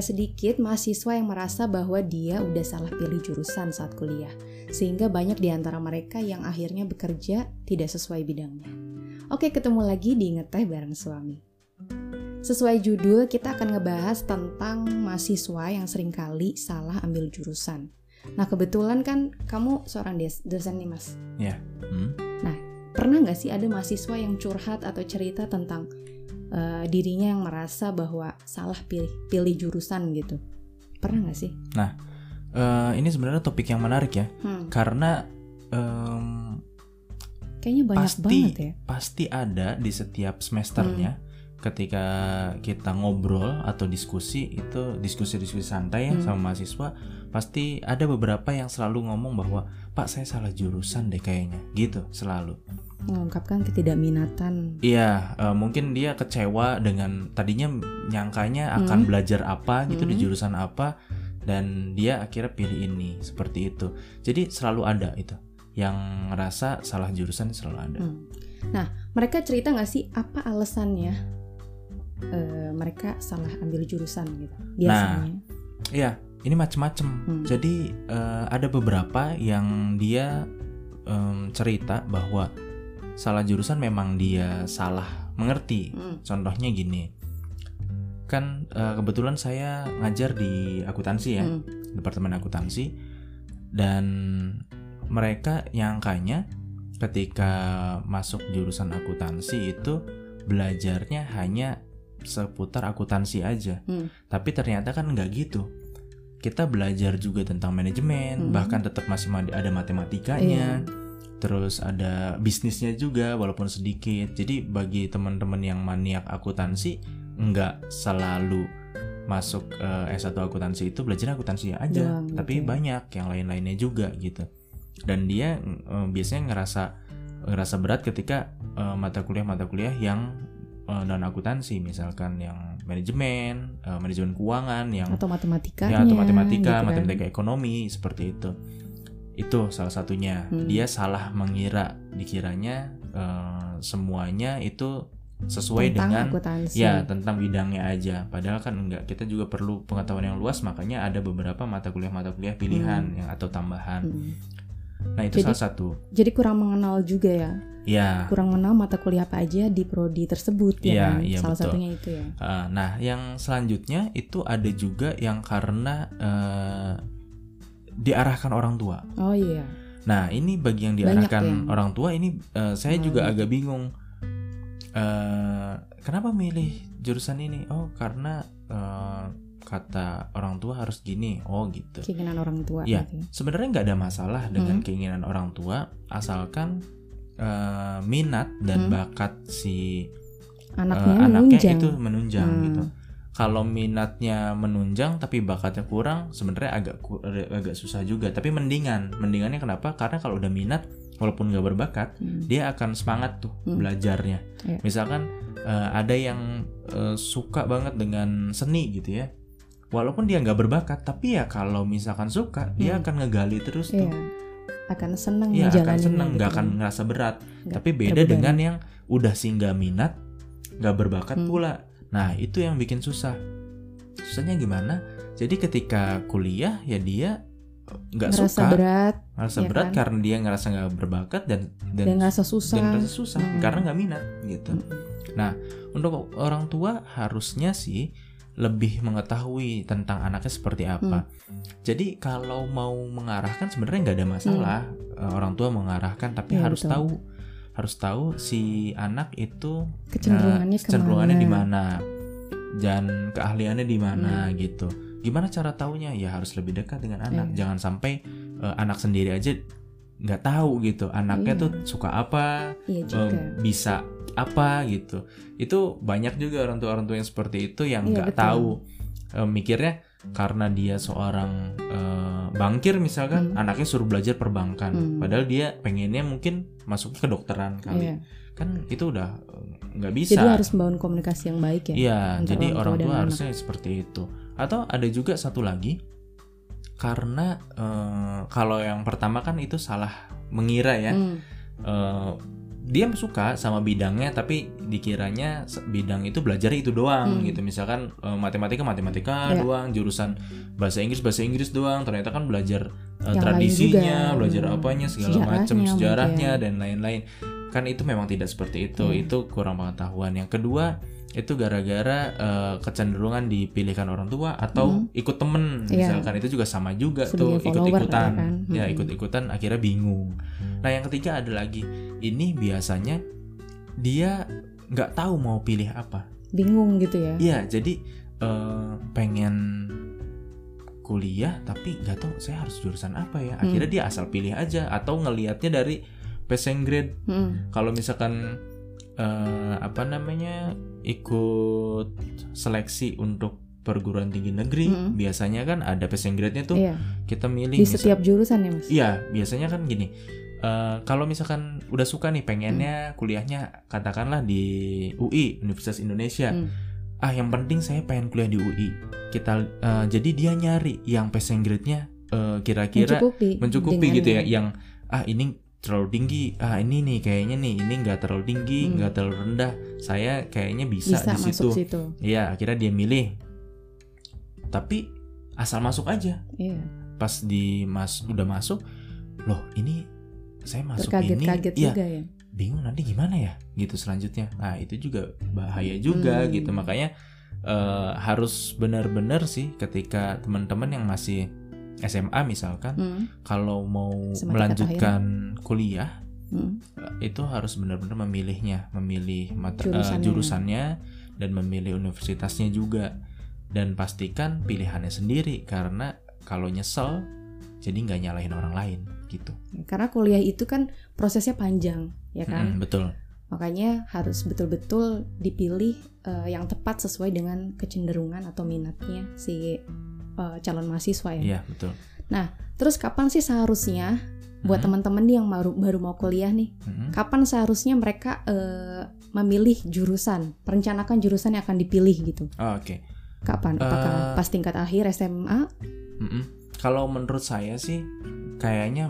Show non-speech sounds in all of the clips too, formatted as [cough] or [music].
tidak sedikit mahasiswa yang merasa bahwa dia udah salah pilih jurusan saat kuliah, sehingga banyak di antara mereka yang akhirnya bekerja tidak sesuai bidangnya. Oke, ketemu lagi di Ngeteh Bareng Suami. Sesuai judul, kita akan ngebahas tentang mahasiswa yang sering kali salah ambil jurusan. Nah, kebetulan kan kamu seorang dosen nih, Mas. Ya. Hmm? Nah, pernah nggak sih ada mahasiswa yang curhat atau cerita tentang uh, dirinya yang merasa bahwa salah pilih pilih jurusan gitu. Pernah nggak sih? Nah uh, ini sebenarnya topik yang menarik ya. Hmm. karena um, kayaknya banyak pasti, banget ya. pasti ada di setiap semesternya hmm. ketika kita ngobrol atau diskusi itu diskusi-diskusi santai ya hmm. sama mahasiswa pasti ada beberapa yang selalu ngomong bahwa Pak saya salah jurusan deh kayaknya gitu selalu mengungkapkan ketidakminatan. Iya, uh, mungkin dia kecewa dengan tadinya nyangkanya akan hmm. belajar apa gitu hmm. di jurusan apa dan dia akhirnya pilih ini seperti itu. Jadi selalu ada itu yang ngerasa salah jurusan selalu ada. Hmm. Nah, mereka cerita nggak sih apa alasannya uh, mereka salah ambil jurusan gitu biasanya? Nah, iya, ini macem-macem. Hmm. Jadi uh, ada beberapa yang dia um, cerita bahwa salah jurusan memang dia salah mengerti. Hmm. Contohnya gini, kan uh, kebetulan saya ngajar di akuntansi ya, hmm. departemen akuntansi, dan mereka nyangkanya ketika masuk jurusan akuntansi itu belajarnya hanya seputar akuntansi aja, hmm. tapi ternyata kan nggak gitu kita belajar juga tentang manajemen, hmm. bahkan tetap masih ada matematikanya. Yeah terus ada bisnisnya juga walaupun sedikit jadi bagi teman-teman yang maniak akuntansi nggak selalu masuk uh, S1 akuntansi itu belajar akuntansi aja Doang, tapi okay. banyak yang lain-lainnya juga gitu dan dia uh, biasanya ngerasa ngerasa berat ketika uh, mata kuliah mata kuliah yang uh, non akuntansi misalkan yang manajemen uh, manajemen keuangan yang atau matematika ya atau matematika gitu kan. matematika ekonomi seperti itu itu salah satunya hmm. dia salah mengira dikiranya uh, semuanya itu sesuai tentang dengan akuntansi. ya tentang bidangnya aja padahal kan enggak kita juga perlu pengetahuan yang luas makanya ada beberapa mata kuliah mata kuliah pilihan hmm. yang atau tambahan hmm. nah itu jadi, salah satu jadi kurang mengenal juga ya ya kurang mengenal mata kuliah apa aja di prodi tersebut ya, ya, kan? ya salah betul. satunya itu ya uh, nah yang selanjutnya itu ada juga yang karena uh, diarahkan orang tua. Oh iya. Nah ini bagi yang diarahkan yang... orang tua ini uh, saya oh, juga iya. agak bingung. Uh, kenapa milih jurusan ini? Oh karena uh, kata orang tua harus gini. Oh gitu. Keinginan orang tua. Ya gitu. sebenarnya nggak ada masalah dengan hmm. keinginan orang tua asalkan uh, minat dan hmm. bakat si anaknya, uh, anaknya itu menunjang hmm. gitu kalau minatnya menunjang tapi bakatnya kurang sebenarnya agak agak susah juga tapi mendingan mendingannya kenapa karena kalau udah minat walaupun nggak berbakat hmm. dia akan semangat tuh hmm. belajarnya yeah. misalkan uh, ada yang uh, suka banget dengan seni gitu ya walaupun dia nggak berbakat tapi ya kalau misalkan suka hmm. dia akan ngegali terus yeah. tuh akan seneng ya akan seneng nggak gitu. akan ngerasa berat gak tapi beda dengan yang udah sih nggak minat nggak berbakat hmm. pula Nah, itu yang bikin susah. Susahnya gimana? Jadi ketika kuliah ya dia eh, nggak suka, berat, ngerasa ya berat kan? karena dia ngerasa nggak berbakat dan dan, dan ngerasa susah, dan ngerasa susah hmm. karena nggak minat gitu. Hmm. Nah, untuk orang tua harusnya sih lebih mengetahui tentang anaknya seperti apa. Hmm. Jadi kalau mau mengarahkan sebenarnya nggak ada masalah hmm. orang tua mengarahkan, tapi ya, harus betul. tahu harus tahu si anak itu kecenderungannya, uh, kecenderungannya di mana dan keahliannya di mana hmm. gitu. Gimana cara taunya? Ya harus lebih dekat dengan anak. Yeah. Jangan sampai uh, anak sendiri aja nggak tahu gitu. Anaknya yeah. tuh suka apa, yeah, uh, bisa apa gitu. Itu banyak juga orang tua orang tua yang seperti itu yang iya, nggak yeah, tahu. Uh, mikirnya karena dia seorang uh, bankir misalkan hmm. anaknya suruh belajar perbankan hmm. padahal dia pengennya mungkin masuk ke kedokteran kali yeah. kan itu udah eh, nggak bisa jadi harus membangun komunikasi yang baik ya iya jadi orang tua, tua harusnya anak. seperti itu atau ada juga satu lagi karena uh, kalau yang pertama kan itu salah mengira ya hmm. uh, dia suka sama bidangnya tapi dikiranya bidang itu belajar itu doang hmm. gitu misalkan uh, matematika matematika yeah. doang jurusan bahasa Inggris bahasa Inggris doang ternyata kan belajar uh, tradisinya belajar apanya segala macam sejarahnya mungkin. dan lain-lain kan itu memang tidak seperti itu hmm. itu kurang pengetahuan yang kedua itu gara-gara uh, kecenderungan dipilihkan orang tua atau hmm. ikut temen yeah. misalkan itu juga sama juga Sebagai tuh ikut-ikutan kan? hmm. ya ikut-ikutan akhirnya bingung nah yang ketiga ada lagi ini biasanya dia nggak tahu mau pilih apa bingung gitu ya iya jadi uh, pengen kuliah tapi nggak tahu saya harus jurusan apa ya akhirnya hmm. dia asal pilih aja atau ngelihatnya dari passing grade hmm. kalau misalkan uh, apa namanya ikut seleksi untuk perguruan tinggi negeri hmm. biasanya kan ada passing grade-nya tuh iya. kita milih di setiap jurusan ya mas iya biasanya kan gini uh, kalau misalkan udah suka nih pengennya hmm. kuliahnya katakanlah di UI Universitas Indonesia hmm. ah yang penting saya pengen kuliah di UI kita uh, jadi dia nyari yang passing grade-nya uh, kira-kira mencukupi, mencukupi gitu ya yang ah ini terlalu tinggi. Ah ini nih kayaknya nih ini nggak terlalu tinggi hmm. nggak hmm. terlalu rendah. Saya kayaknya bisa, bisa di situ. iya akhirnya dia milih. Tapi asal masuk aja. Yeah. pas di mas udah masuk loh ini saya masuk Terkaget, ini. Kaget ya, juga ya? Bingung nanti gimana ya? Gitu selanjutnya. Nah itu juga bahaya juga hmm. gitu. Makanya uh, harus benar-benar sih ketika teman-teman yang masih SMA misalkan hmm. kalau mau melanjutkan kuliah hmm. itu harus benar-benar memilihnya memilih mata, eh, jurusannya. Uh, jurusannya dan memilih universitasnya juga dan pastikan pilihannya sendiri karena kalau nyesel jadi nggak nyalahin orang lain gitu karena kuliah itu kan prosesnya panjang ya kan hmm, betul makanya harus betul-betul dipilih uh, yang tepat sesuai dengan kecenderungan atau minatnya si uh, calon mahasiswa ya. Iya betul. Nah terus kapan sih seharusnya buat hmm. teman-teman yang baru baru mau kuliah nih, hmm. kapan seharusnya mereka uh, memilih jurusan, merencanakan jurusan yang akan dipilih gitu? Oh, Oke. Okay. Kapan? Apakah uh, pas tingkat akhir SMA? Mm -mm. Kalau menurut saya sih kayaknya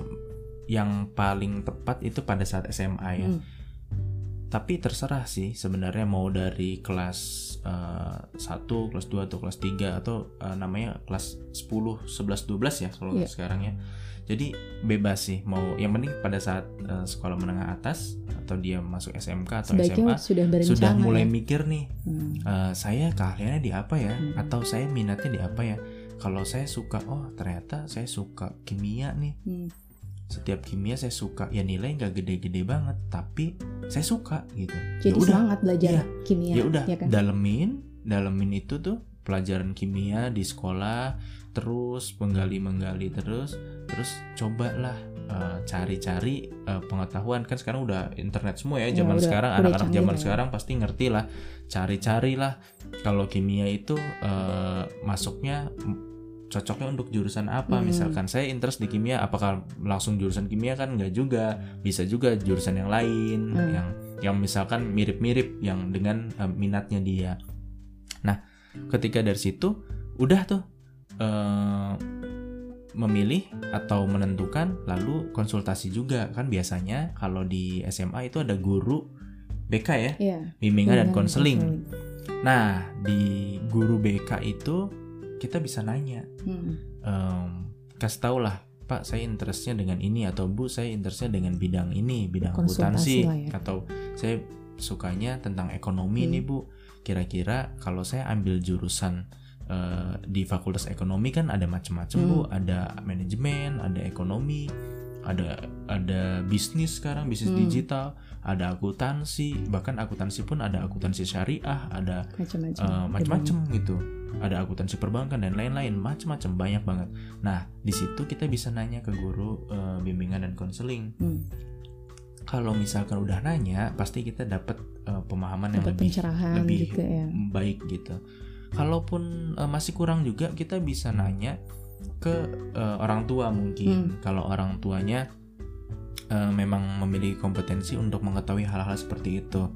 yang paling tepat itu pada saat SMA ya. Hmm tapi terserah sih sebenarnya mau dari kelas uh, eh, 1, kelas 2 atau kelas 3 atau uh, namanya kelas 10, 11, 12 ya kalau yeah. sekarang ya. Jadi bebas sih mau yang penting pada saat uh, sekolah menengah atas atau dia masuk SMK atau Sebaiknya SMA sudah, sudah mulai ya? mikir nih hmm. uh, saya keahliannya di apa ya hmm. atau saya minatnya di apa ya. Kalau saya suka oh ternyata saya suka kimia nih. Hmm setiap kimia saya suka. Ya nilai nggak gede-gede banget tapi saya suka gitu. Jadi ya semangat belajar ya, kimia ya udah. ya kan? dalemin dalemin itu tuh pelajaran kimia di sekolah terus menggali menggali terus terus cobalah uh, cari-cari uh, pengetahuan. Kan sekarang udah internet semua ya, ya zaman ya, sekarang. anak-anak zaman ya. sekarang pasti ngerti lah. Cari-carilah kalau kimia itu uh, masuknya cocoknya untuk jurusan apa? Hmm. misalkan saya interest di kimia apakah langsung jurusan kimia? Kan nggak juga. Bisa juga jurusan yang lain hmm. yang yang misalkan mirip-mirip yang dengan uh, minatnya dia. Nah ketika dari situ udah tuh uh, memilih atau menentukan lalu konsultasi juga. Kan biasanya kalau di SMA itu ada guru BK ya yeah. bimbingan yeah, dan konseling. nah di guru BK itu kita bisa nanya hmm. um, kasih tau lah pak saya interestnya dengan ini atau bu saya interestnya dengan bidang ini bidang akuntansi ya. atau saya sukanya tentang ekonomi hmm. nih bu kira-kira kalau saya ambil jurusan uh, di fakultas ekonomi kan ada macam-macam hmm. bu ada manajemen ada ekonomi ada ada bisnis sekarang bisnis hmm. digital ada akuntansi bahkan akuntansi pun ada akuntansi syariah ada macam-macam uh, gitu ada akuntansi perbankan dan lain-lain macam-macam banyak banget nah di situ kita bisa nanya ke guru uh, bimbingan dan konseling hmm. kalau misalkan udah nanya pasti kita dapat uh, pemahaman yang lebih lebih juga ya. baik gitu kalaupun uh, masih kurang juga kita bisa nanya ke uh, orang tua mungkin hmm. kalau orang tuanya uh, memang memiliki kompetensi untuk mengetahui hal-hal seperti itu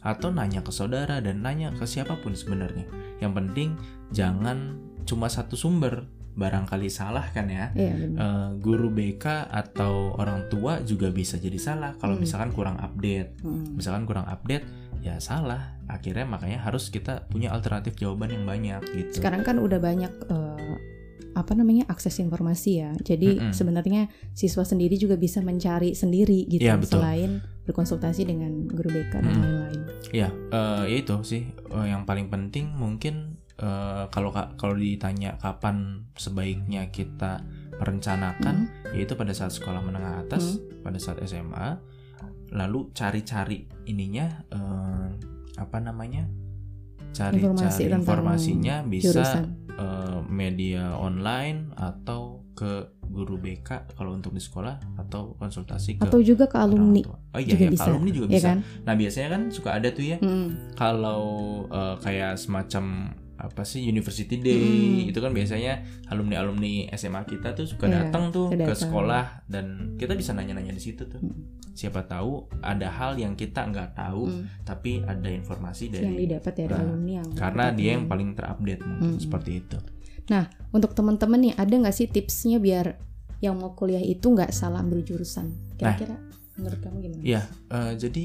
atau nanya ke saudara dan nanya ke siapa pun sebenarnya yang penting jangan cuma satu sumber barangkali salah kan ya. Iya. Eh, guru BK atau orang tua juga bisa jadi salah kalau Hmm. misalkan kurang update. Hmm. Misalkan kurang update, ya salah. Akhirnya makanya harus kita punya alternatif jawaban yang banyak gitu. Sekarang kan udah banyak eh, apa namanya akses informasi ya. Jadi Mm-mm. sebenarnya siswa sendiri juga bisa mencari sendiri gitu Iya, betul. selain berkonsultasi dengan guru BK dan lain-lain. Ya, eh, ya itu sih eh, yang paling penting mungkin eh, kalau ka- kalau ditanya kapan sebaiknya kita merencanakan, yaitu pada saat sekolah menengah atas, pada saat SMA, lalu cari-cari ininya eh, apa namanya, cari-cari Informasi tentang informasinya bisa Jurusan. eh, media online atau ke guru BK kalau untuk di sekolah atau konsultasi ke Atau juga ke alumni. Oh iya, juga ya, ke bisa. alumni juga ya bisa. kan? Nah biasanya kan suka ada tuh ya Mm. kalau eh, kayak semacam apa sih University Day Mm. itu kan biasanya alumni alumni SMA kita tuh suka Iya, datang tuh ke datang. sekolah dan kita bisa nanya-nanya di situ tuh. Mm. Siapa tahu ada hal yang kita nggak tahu Mm. tapi ada informasi yang dari didapat dari Nah, alumni yang karena dia yang ini. paling terupdate mungkin Mm. seperti itu. Untuk teman-teman nih ada nggak sih tipsnya biar yang mau kuliah itu nggak salah ambil jurusan? Kira-kira menurut kamu gimana? Iya, eh, jadi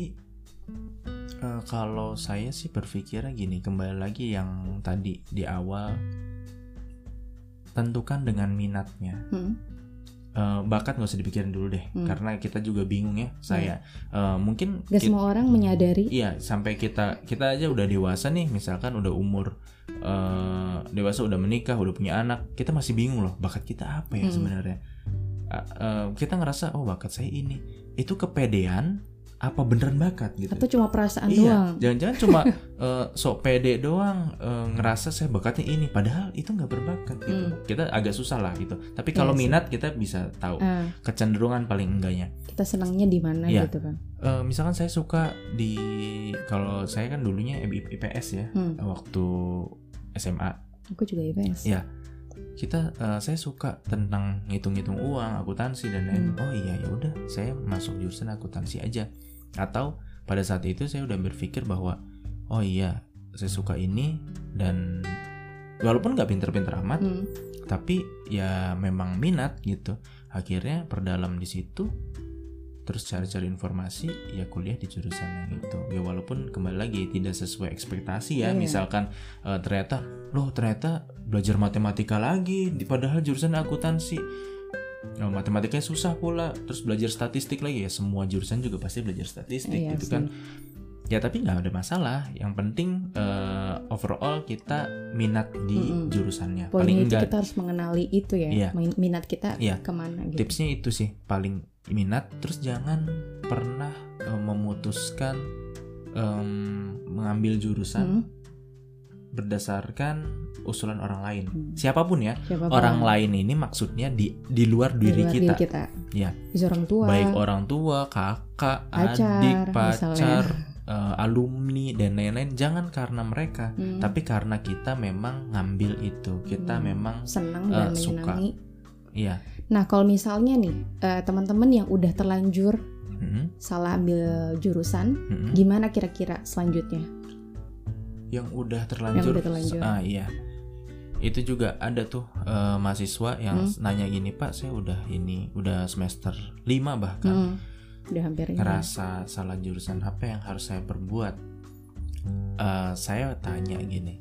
eh, kalau saya sih berpikirnya gini, kembali lagi yang tadi di awal tentukan dengan minatnya. Hmm. Eh, bakat nggak usah dipikirin dulu deh, Hmm. karena kita juga bingung ya. Saya Eh, mungkin Gak kit- semua orang menyadari. Iya, sampai kita kita aja udah dewasa nih, misalkan udah umur eh, dewasa udah menikah, udah punya anak, kita masih bingung loh, bakat kita apa ya Hmm. sebenarnya? Eh, eh, kita ngerasa oh bakat saya ini, itu kepedean apa beneran bakat gitu? Atau cuma perasaan iya, doang? jangan-jangan cuma [laughs] eh, sok pede doang eh, ngerasa saya bakatnya ini, padahal itu nggak berbakat gitu. Hmm. Kita agak susah lah gitu. Tapi kalau Iya sih. minat kita bisa tahu Ah, kecenderungan paling enggaknya. kita senangnya di mana Iya. gitu kan? Eh, misalkan saya suka di kalau saya kan dulunya IPS ya Hmm. waktu SMA Aku juga IPS. Iya. kita eh, saya suka tentang ngitung-ngitung uang akuntansi dan lain Hmm. oh iya ya udah saya masuk jurusan akuntansi aja atau pada saat itu saya udah berpikir bahwa oh iya saya suka ini dan walaupun nggak pinter-pinter amat Hmm. tapi ya memang minat gitu akhirnya perdalam di situ terus cari-cari informasi ya kuliah di jurusan yang itu ya walaupun kembali lagi tidak sesuai ekspektasi ya Iya. misalkan eh, ternyata loh ternyata belajar matematika lagi padahal jurusan akuntansi Oh, matematikanya susah pula terus belajar statistik lagi ya semua jurusan juga pasti belajar statistik Iya gitu sih. kan ya tapi nggak ada masalah yang penting eh, overall kita minat di Mm-mm. jurusannya Poinnya paling enggak kita harus mengenali itu ya, Iya. min- minat kita Iya. ke mana gitu. tipsnya itu sih paling minat terus jangan pernah eh, memutuskan em, mengambil jurusan Hmm. Berdasarkan usulan orang lain Hmm. siapa pun ya Siapa orang lain ini maksudnya di di luar di diri luar kita kita. Iya. Bisa orang tua. baik orang tua kakak Pacar, adik misalnya. pacar eh, alumni dan lain-lain jangan karena mereka Hmm. tapi karena kita memang ngambil itu kita Hmm. memang senang eh, dan suka. iya Nah, kalau misalnya nih eh, teman-teman yang udah terlanjur Mm-mm, salah ambil jurusan, mm-mm. gimana kira-kira selanjutnya? Yang udah terlanjur, Yang udah terlanjur. ah iya itu juga ada tuh eh, mahasiswa yang Hmm. nanya gini pak saya udah ini udah semester 5 bahkan Hmm, udah hampir ini. ngerasa salah jurusan apa yang harus saya perbuat Eh, saya tanya gini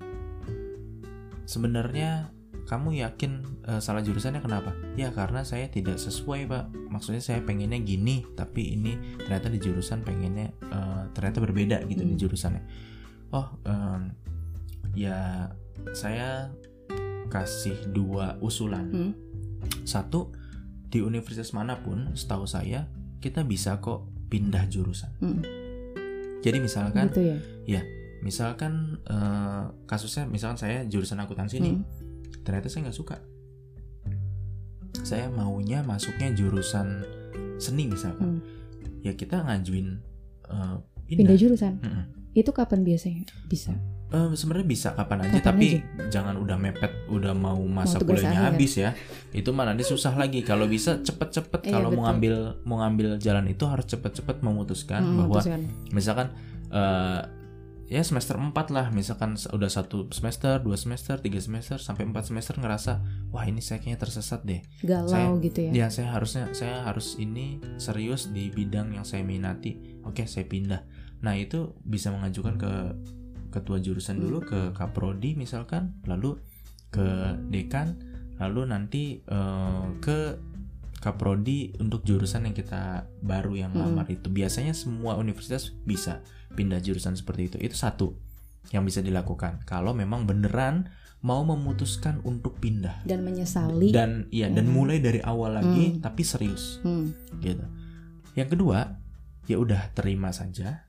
sebenarnya kamu yakin eh, salah jurusannya kenapa ya karena saya tidak sesuai pak maksudnya saya pengennya gini tapi ini ternyata di jurusan pengennya eh, ternyata berbeda gitu di Hmm. jurusannya oh em, ya saya kasih dua usulan Hmm. satu di universitas mana pun setahu saya kita bisa kok pindah jurusan Hmm. jadi misalkan gitu ya. misalkan eh, kasusnya misalkan saya jurusan akuntansi nih Hmm. ternyata saya nggak suka saya maunya masuknya jurusan seni misalkan Hmm. ya kita ngajuin eh, Pindah pindah, jurusan. Mm-mm. Itu kapan biasanya? Bisa? Eh, sebenarnya bisa kapan aja Kapan tapi jangan udah mepet udah mau masa tugas kuliahnya akhir. habis ya. Itu mah nanti susah lagi. Kalau bisa cepet-cepet Iya, kalau mau betul. ngambil mau ngambil jalan itu harus cepet-cepet memutuskan Hmm, bahwa memutuskan. misalkan eh, ya semester 4 lah. Misalkan udah satu semester dua semester tiga semester sampai empat semester ngerasa wah ini saya kayaknya tersesat deh. Galau saya, gitu ya? Ya saya harusnya saya harus ini serius di bidang yang saya minati. Oke saya pindah nah itu bisa mengajukan ke ketua jurusan dulu ke kaprodi misalkan lalu ke dekan lalu nanti uh, ke kaprodi untuk jurusan yang kita baru yang lamar itu biasanya semua universitas bisa pindah jurusan seperti itu. Itu satu yang bisa dilakukan kalau memang beneran mau memutuskan untuk pindah dan menyesali dan ya dan hmm. mulai dari awal lagi hmm. tapi serius hmm. gitu yang kedua ya udah terima saja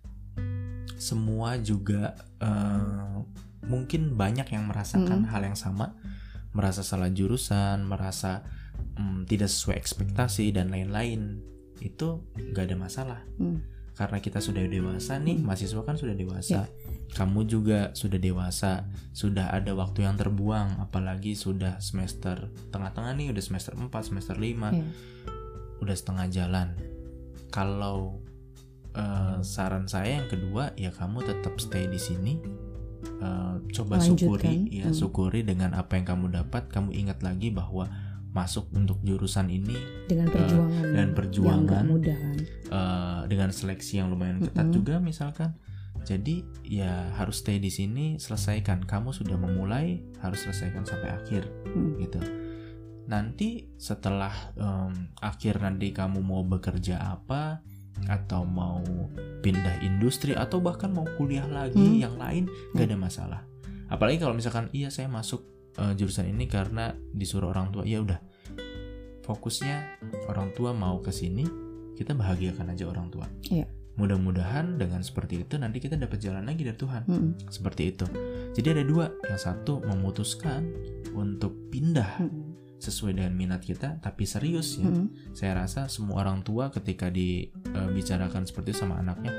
semua juga uh, mungkin banyak yang merasakan hmm. hal yang sama. Merasa salah jurusan merasa um, tidak sesuai ekspektasi dan lain-lain. Itu gak ada masalah. Hmm. Karena kita sudah dewasa nih mahasiswa kan sudah dewasa. Yeah. kamu juga sudah dewasa sudah ada waktu yang terbuang apalagi sudah semester tengah-tengah nih udah semester 4 semester 5 yeah. udah setengah jalan. Kalau uh, saran saya yang kedua ya kamu tetap stay di sini uh, coba Lanjutkan. syukuri ya hmm. syukuri dengan apa yang kamu dapat kamu ingat lagi bahwa masuk untuk jurusan ini dengan perjuangan uh, dan perjuangan yang mudah kan uh, dengan seleksi yang lumayan ketat mm -hmm. juga misalkan jadi ya harus stay di sini selesaikan kamu sudah memulai harus selesaikan sampai akhir mm. gitu nanti setelah um, akhir nanti kamu mau bekerja apa atau mau pindah industri atau bahkan mau kuliah lagi hmm. yang lain gak ada masalah apalagi kalau misalkan iya saya masuk uh, jurusan ini karena disuruh orang tua ya udah fokusnya orang tua mau ke sini kita bahagiakan aja orang tua iya. mudah-mudahan dengan seperti itu nanti kita dapat jalan lagi dari Tuhan mm -hmm. seperti itu jadi ada dua yang satu memutuskan untuk pindah mm -hmm. Sesuai dengan minat kita tapi serius ya mm -hmm. saya rasa semua orang tua ketika dibicarakan uh, seperti itu sama anaknya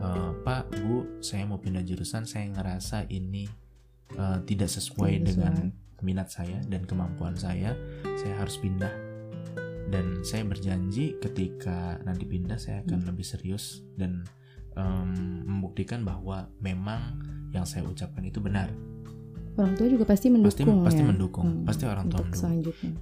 uh, Pak Bu saya mau pindah jurusan saya ngerasa ini uh, tidak sesuai tidak dengan sesuai. minat saya dan kemampuan saya saya harus pindah dan saya berjanji ketika nanti pindah saya akan hmm. lebih serius dan um, membuktikan bahwa memang yang saya ucapkan itu benar orang tua juga pasti mendukung pasti, pasti ya? mendukung. Hmm, pasti orang tua mendukung.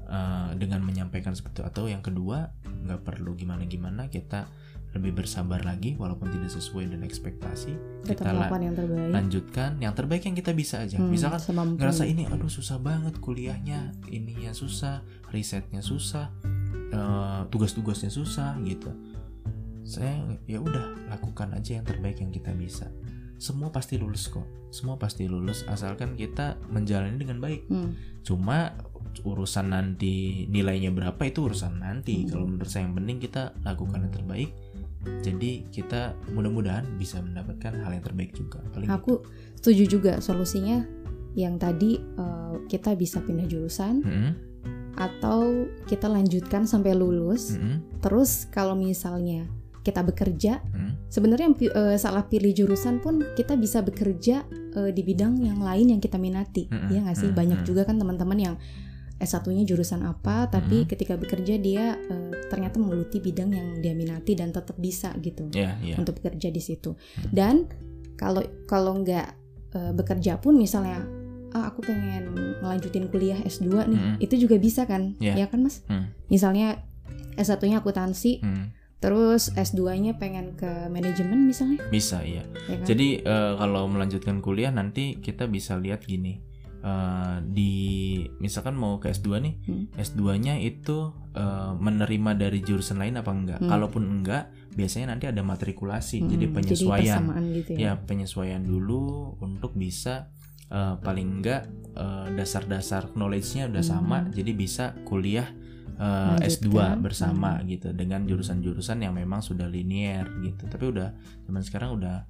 uh, dengan menyampaikan seperti itu. Atau yang kedua nggak perlu gimana gimana kita lebih bersabar lagi walaupun tidak sesuai dengan ekspektasi kita la yang terbaik. lanjutkan yang terbaik yang kita bisa aja. Hmm, misalkan ngerasa ini aduh susah banget kuliahnya ininya susah risetnya susah uh, tugas-tugasnya susah gitu. Saya ya udah lakukan aja yang terbaik yang kita bisa semua pasti lulus kok semua pasti lulus asalkan kita menjalani dengan baik hmm. cuma urusan nanti nilainya berapa itu urusan nanti hmm. kalau menurut saya yang penting kita lakukan yang terbaik jadi kita mudah-mudahan bisa mendapatkan hal yang terbaik juga paling aku gitu. setuju juga solusinya yang tadi uh, kita bisa pindah jurusan hmm. atau kita lanjutkan sampai lulus hmm. terus kalau misalnya kita bekerja hmm. sebenarnya uh, salah pilih jurusan pun kita bisa bekerja uh, di bidang yang lain yang kita minati hmm. ya nggak sih hmm. banyak juga kan teman-teman yang S1-nya jurusan apa, tapi hmm. ketika bekerja dia uh, ternyata menggeluti bidang yang dia minati dan tetap bisa gitu yeah, yeah. untuk bekerja di situ. Hmm. Dan kalau kalau nggak uh, bekerja pun misalnya ah aku pengen melanjutin kuliah S2 nih, hmm. itu juga bisa kan? Yeah. Ya kan, Mas? Hmm. Misalnya S1-nya akuntansi, hmm. Terus S2-nya pengen ke manajemen misalnya? Bisa, iya. Ya kan? Jadi uh, kalau melanjutkan kuliah nanti kita bisa lihat gini uh, di misalkan mau ke S2 nih, hmm. S2-nya itu uh, menerima dari jurusan lain apa enggak? Hmm. Kalaupun enggak, biasanya nanti ada matrikulasi, hmm. jadi penyesuaian. Jadi gitu ya? ya, penyesuaian dulu untuk bisa uh, paling enggak uh, dasar-dasar knowledge-nya udah hmm. sama, jadi bisa kuliah uh, S2 bersama hmm. gitu dengan jurusan-jurusan yang memang sudah linier gitu. Tapi udah zaman sekarang udah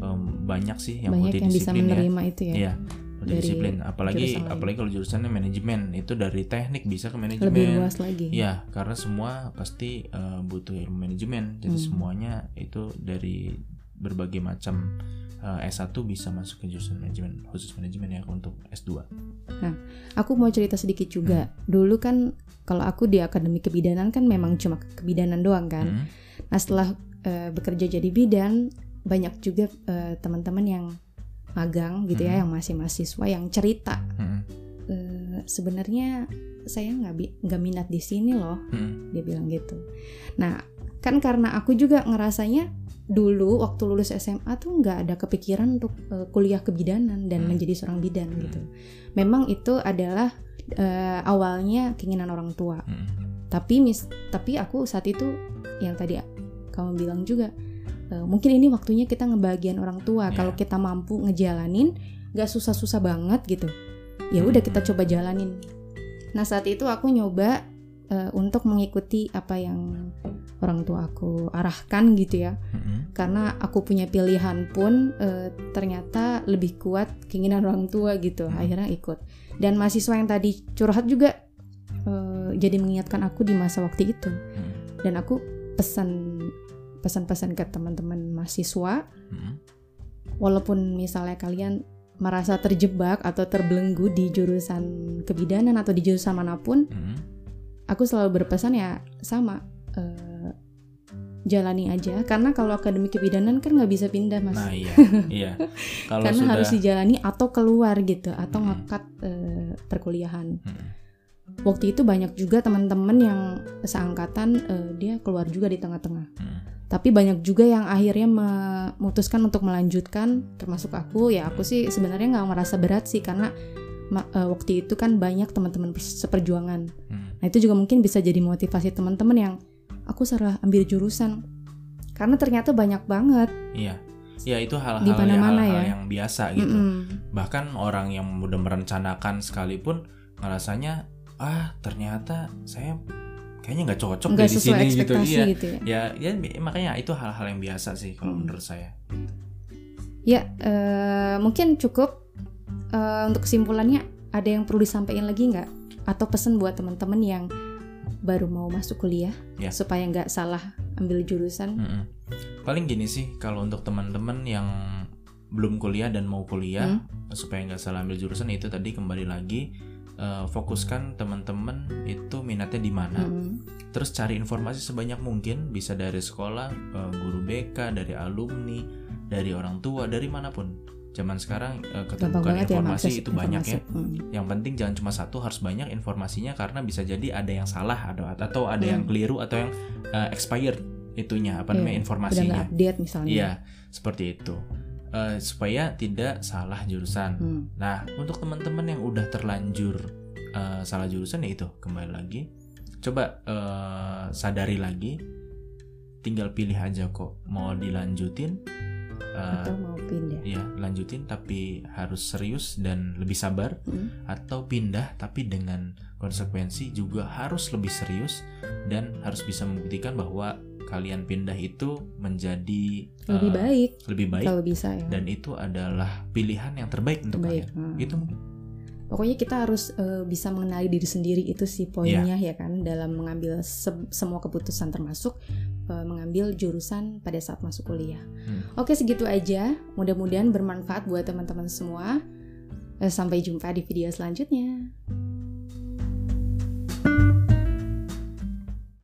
um, banyak sih yang banyak yang bisa ya. menerima ya. itu ya. Iya disiplin apalagi apalagi kalau jurusannya manajemen itu dari teknik bisa ke manajemen lebih luas lagi ya karena semua pasti uh, butuh ilmu manajemen jadi hmm. semuanya itu dari berbagai macam uh, eh, S1 bisa masuk ke jurusan manajemen khusus manajemen ya untuk S2 nah aku mau cerita sedikit juga hmm. dulu kan kalau aku di akademi kebidanan kan memang cuma kebidanan doang kan hmm. nah setelah uh, bekerja jadi bidan banyak juga uh, teman-teman yang magang gitu ya Hmm. yang masih mahasiswa yang cerita Mm-mm. "Eh, sebenarnya saya nggak bi- nggak minat di sini loh Mm-mm. dia bilang gitu. Nah, kan karena aku juga ngerasanya dulu waktu lulus SMA tuh nggak ada kepikiran untuk eh, kuliah kebidanan dan Hmm. menjadi seorang bidan Hmm. gitu. Memang itu adalah eh, awalnya keinginan orang tua. Mm-mm. Tapi mis, tapi aku saat itu yang tadi kamu bilang juga eh, mungkin ini waktunya kita ngebagian orang tua. Iya. Kalau kita mampu ngejalanin, nggak susah-susah banget gitu. Ya udah kita Hmm. coba jalanin. Nah saat itu aku nyoba eh, untuk mengikuti apa yang orang tua aku arahkan gitu ya. Mm-mm. Karena aku punya pilihan pun eh, ternyata lebih kuat keinginan orang tua gitu. Hmm. Akhirnya ikut. Dan mahasiswa yang tadi curhat juga eh, jadi mengingatkan aku di masa waktu itu. Mm-mm. Dan aku pesan pesan-pesan ke teman-teman mahasiswa Mm-mm. walaupun misalnya kalian merasa terjebak atau terbelenggu di jurusan kebidanan atau di jurusan mana pun, Mm-mm. aku selalu berpesan ya sama eh, jalani aja karena kalau akademik kebidanan kan nggak bisa pindah mas, Nah iya, [laughs] iya. Kalau karena sudah, harus dijalani atau keluar gitu atau Mm-mm. ngekat eh, perkuliahan. Mm-mm. Waktu itu banyak juga teman-teman yang seangkatan eh, dia keluar juga di tengah-tengah. Mm. Tapi banyak juga yang akhirnya memutuskan untuk melanjutkan, termasuk aku. Ya aku sih sebenarnya nggak merasa berat sih karena ma- eh, waktu itu kan banyak teman-teman seperjuangan. Mm. Nah itu juga mungkin bisa jadi motivasi teman-teman yang aku salah ambil jurusan karena ternyata banyak banget. Iya. Ya itu hal-hal yang, hal-hal ya. yang biasa gitu. Mm-mm. Bahkan orang yang udah merencanakan sekalipun ngerasanya ah ternyata saya kayaknya nggak cocok deh di sesuai sini gitu. Iya. gitu ya. Ya, ya makanya itu hal-hal yang biasa sih kalau Hmm. menurut saya. Ya eh, mungkin cukup eh, untuk kesimpulannya ada yang perlu disampaikan lagi nggak? Atau pesan buat teman-teman yang baru mau masuk kuliah Ya. supaya nggak salah ambil jurusan? Mm-mm. Paling gini sih kalau untuk teman-teman yang belum kuliah dan mau kuliah supaya nggak salah ambil jurusan itu tadi kembali lagi eh, fokuskan teman-teman itu minatnya di mana. Mm-mm. Terus cari informasi sebanyak mungkin bisa dari sekolah, eh, guru BK, dari alumni, dari orang tua, dari mana pun. Zaman sekarang eh, Gampang keterbukaan banget ya informasi mengakses itu banyak ya. informasi. Mm. Yang penting jangan cuma satu, harus banyak informasinya karena bisa jadi ada yang salah ada atau ada yang Hmm. keliru atau yang eh, expired itunya apa Iya, namanya Udah informasinya. nggak update misalnya. Iya, seperti itu. Eh, supaya tidak salah jurusan. Hmm. Nah, untuk teman-teman yang udah terlanjur eh, salah jurusan ya itu kembali lagi, coba eh, sadari lagi, tinggal pilih aja kok mau dilanjutin, eh, Atau mau pindah. ya lanjutin tapi harus serius dan lebih sabar, Mm. atau pindah tapi dengan konsekuensi juga harus lebih serius dan harus bisa membuktikan bahwa kalian pindah itu menjadi Lebih eh, baik lebih baik kalau bisa ya. dan itu adalah pilihan yang terbaik untuk Terbaik. kalian. Hmm. Itu Pokoknya kita harus eh, bisa mengenali diri sendiri itu sih poinnya Iya. ya kan dalam mengambil se- semua keputusan termasuk eh, mengambil jurusan pada saat masuk kuliah. Hmm. Oke segitu aja. Mudah-mudahan bermanfaat buat teman-teman semua. Eh, Sampai jumpa di video selanjutnya.